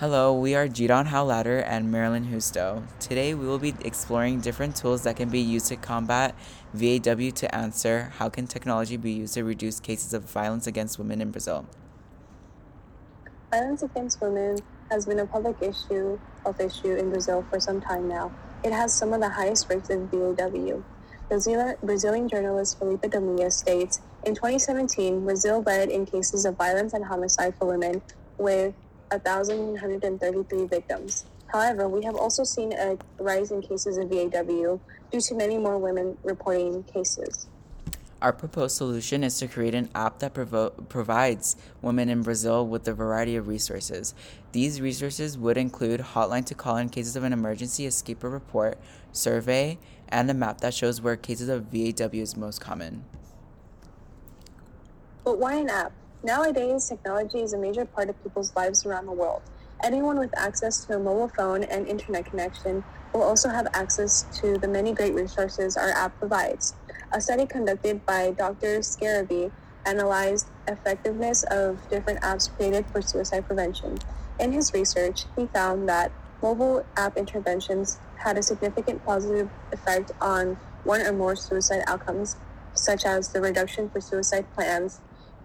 Hello, we are Jidon Howlatter and Marilyn Husto. Today we will be exploring different tools that can be used to combat VAW to answer how can technology be used to reduce cases of violence against women in Brazil. Violence against women has been a public issue, health issue in Brazil for some time now. It has some of the highest rates of VAW. Brazil, Brazilian journalist Felipe Domingues states, in 2017, Brazil led in cases of violence and homicide for women with 1,133 victims. However, we have also seen a rise in cases of VAW due to many more women reporting cases. Our proposed solution is to create an app that provo- provides women in Brazil with a variety of resources. These resources would include hotline to call in cases of an emergency, escape or report, survey, and a map that shows where cases of VAW is most common. But why an app? Nowadays, technology is a major part of people's lives around the world. Anyone with access to a mobile phone and internet connection will also have access to the many great resources our app provides. A study conducted by Dr. Scarabi analyzed effectiveness of different apps created for suicide prevention. In his research, he found that mobile app interventions had a significant positive effect on one or more suicide outcomes, such as the reduction for suicide plans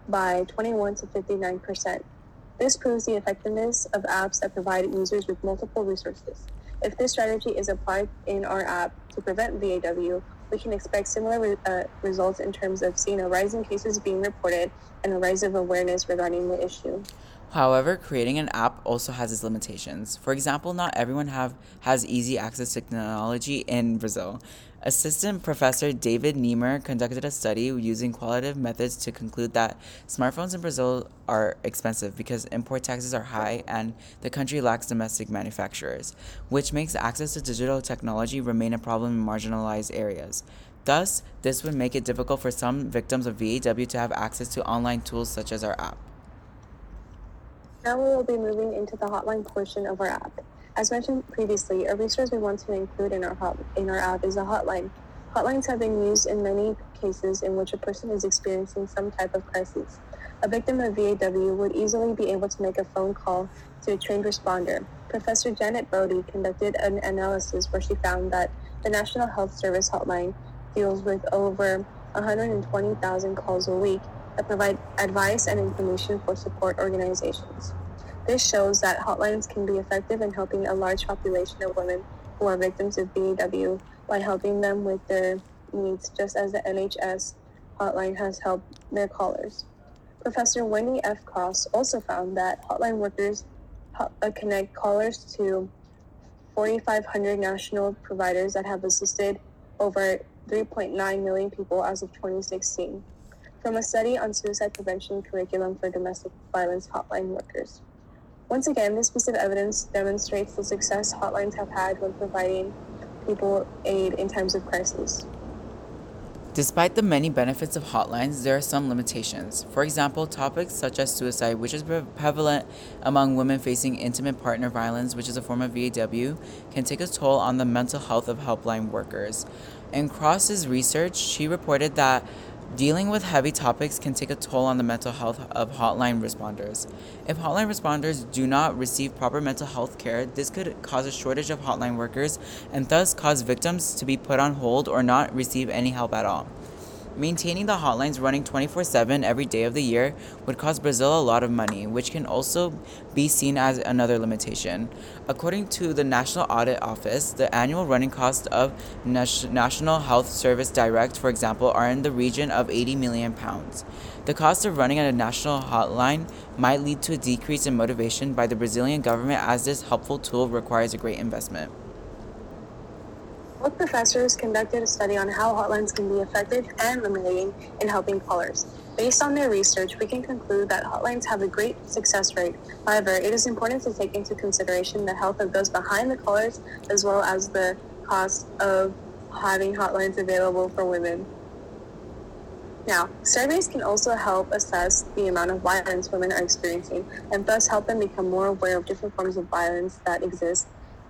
by 21 to 59 percent. This proves the effectiveness of apps that provide users with multiple resources. If this strategy is applied in our app to prevent VAW, we can expect similar re- uh, results in terms of seeing a rise in cases being reported and a rise of awareness regarding the issue. However, creating an app also has its limitations. For example, not everyone have has easy access to technology in Brazil. Assistant Professor David Nemer conducted a study using qualitative methods to conclude that smartphones in Brazil are expensive because import taxes are high and the country lacks domestic manufacturers, which makes access to digital technology remain a problem in marginalized areas. Thus, this would make it difficult for some victims of VAW to have access to online tools such as our app. Now we will be moving into the hotline portion of our app. As mentioned previously, a resource we want to include in our hot, in our app is a hotline. Hotlines have been used in many cases in which a person is experiencing some type of crisis. A victim of VAW would easily be able to make a phone call to a trained responder. Professor Janet Bodie conducted an analysis where she found that the National Health Service hotline deals with over 120,000 calls a week that provide advice and information for support organizations. This shows that hotlines can be effective in helping a large population of women who are victims of VAW by helping them with their needs, just as the NHS hotline has helped their callers. Professor Wendy F. Cross also found that hotline workers uh, connect callers to 4,500 national providers that have assisted over 3.9 million people as of 2016 from a study on suicide prevention curriculum for domestic violence hotline workers. Once again, this piece of evidence demonstrates the success hotlines have had when providing people aid in times of crisis. Despite the many benefits of hotlines, there are some limitations. For example, topics such as suicide, which is prevalent among women facing intimate partner violence, which is a form of VAW, can take a toll on the mental health of helpline workers. In Cross's research, she reported that Dealing with heavy topics can take a toll on the mental health of hotline responders. If hotline responders do not receive proper mental health care, this could cause a shortage of hotline workers and thus cause victims to be put on hold or not receive any help at all. Maintaining the hotlines running 24 7 every day of the year would cost Brazil a lot of money, which can also be seen as another limitation. According to the National Audit Office, the annual running cost of National Health Service Direct, for example, are in the region of 80 million pounds. The cost of running a national hotline might lead to a decrease in motivation by the Brazilian government as this helpful tool requires a great investment. Both professors conducted a study on how hotlines can be effective and eliminating in helping callers. Based on their research, we can conclude that hotlines have a great success rate. However, it is important to take into consideration the health of those behind the callers as well as the cost of having hotlines available for women. Now, surveys can also help assess the amount of violence women are experiencing and thus help them become more aware of different forms of violence that exist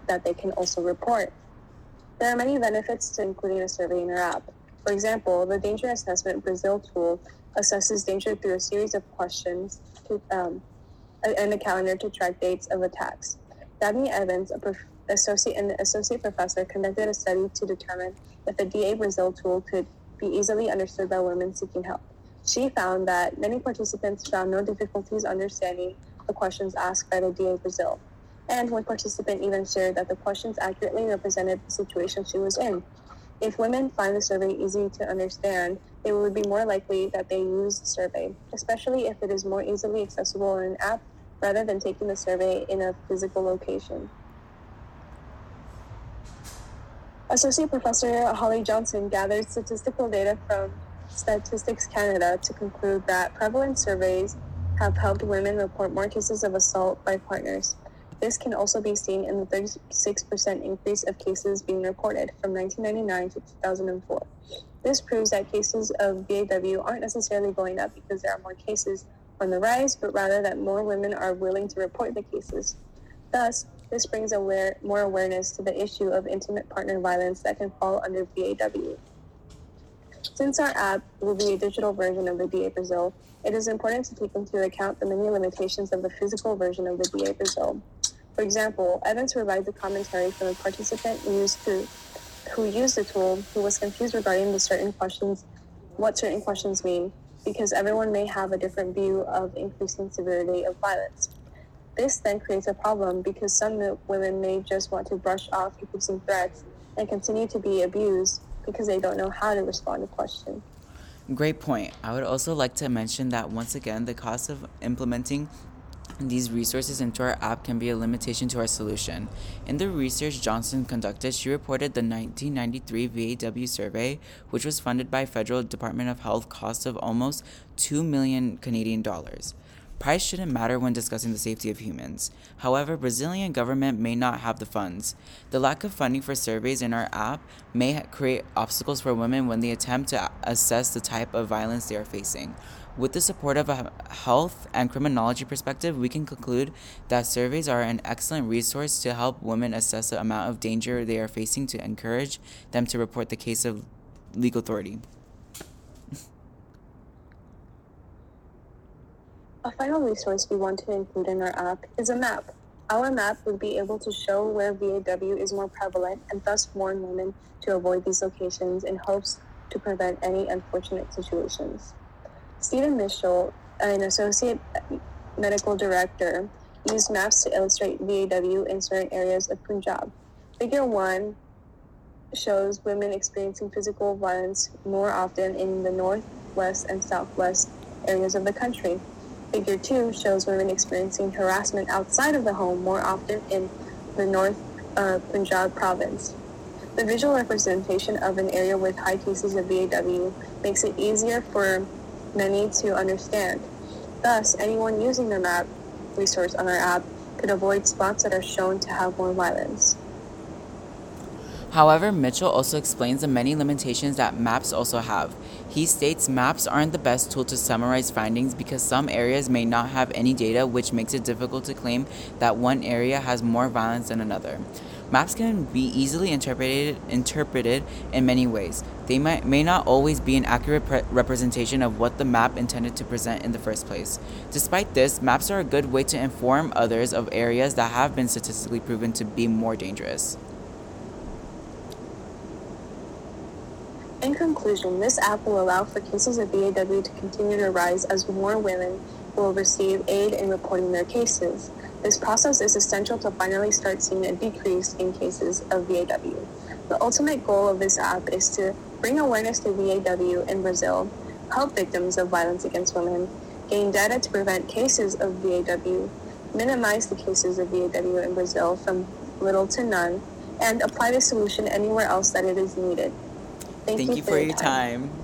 that they can also report. There are many benefits to including a survey in your app. For example, the Danger Assessment Brazil tool assesses danger through a series of questions to, um, and a calendar to track dates of attacks. Dabney Evans, a prof- associate and associate professor, conducted a study to determine if the DA Brazil tool could be easily understood by women seeking help. She found that many participants found no difficulties understanding the questions asked by the DA Brazil. And one participant even shared that the questions accurately represented the situation she was in. If women find the survey easy to understand, they would be more likely that they use the survey, especially if it is more easily accessible in an app rather than taking the survey in a physical location. Associate Professor Holly Johnson gathered statistical data from Statistics Canada to conclude that prevalence surveys have helped women report more cases of assault by partners. This can also be seen in the 36% increase of cases being reported from 1999 to 2004. This proves that cases of VAW aren't necessarily going up because there are more cases on the rise, but rather that more women are willing to report the cases. Thus, this brings aware, more awareness to the issue of intimate partner violence that can fall under VAW. Since our app will be a digital version of the DA Brazil, it is important to take into account the many limitations of the physical version of the DA Brazil. For example, Evans provides a commentary from a participant who used, to, who used the tool who was confused regarding the certain questions, what certain questions mean, because everyone may have a different view of increasing severity of violence. This then creates a problem because some women may just want to brush off increasing threats and continue to be abused because they don't know how to respond to questions. Great point. I would also like to mention that once again, the cost of implementing these resources into our app can be a limitation to our solution. In the research Johnson conducted, she reported the 1993 VAW survey, which was funded by Federal Department of Health, cost of almost 2 million Canadian dollars. Price shouldn't matter when discussing the safety of humans. However, Brazilian government may not have the funds. The lack of funding for surveys in our app may create obstacles for women when they attempt to assess the type of violence they are facing. With the support of a health and criminology perspective, we can conclude that surveys are an excellent resource to help women assess the amount of danger they are facing to encourage them to report the case of legal authority. A final resource we want to include in our app is a map. Our map would be able to show where VAW is more prevalent and thus warn women to avoid these locations in hopes to prevent any unfortunate situations. Stephen Mitchell, an associate medical director, used maps to illustrate VAW in certain areas of Punjab. Figure 1 shows women experiencing physical violence more often in the northwest and southwest areas of the country. Figure 2 shows women experiencing harassment outside of the home more often in the North uh, Punjab province. The visual representation of an area with high cases of VAW makes it easier for many to understand. Thus, anyone using the map resource on our app could avoid spots that are shown to have more violence. However, Mitchell also explains the many limitations that maps also have. He states maps aren't the best tool to summarize findings because some areas may not have any data, which makes it difficult to claim that one area has more violence than another. Maps can be easily interpreted interpreted in many ways. They might, may not always be an accurate pre- representation of what the map intended to present in the first place. Despite this, maps are a good way to inform others of areas that have been statistically proven to be more dangerous. In conclusion, this app will allow for cases of VAW to continue to rise as more women will receive aid in reporting their cases. This process is essential to finally start seeing a decrease in cases of VAW. The ultimate goal of this app is to bring awareness to VAW in Brazil, help victims of violence against women, gain data to prevent cases of VAW, minimize the cases of VAW in Brazil from little to none, and apply the solution anywhere else that it is needed. Thank, Thank you, you, for, your time. time.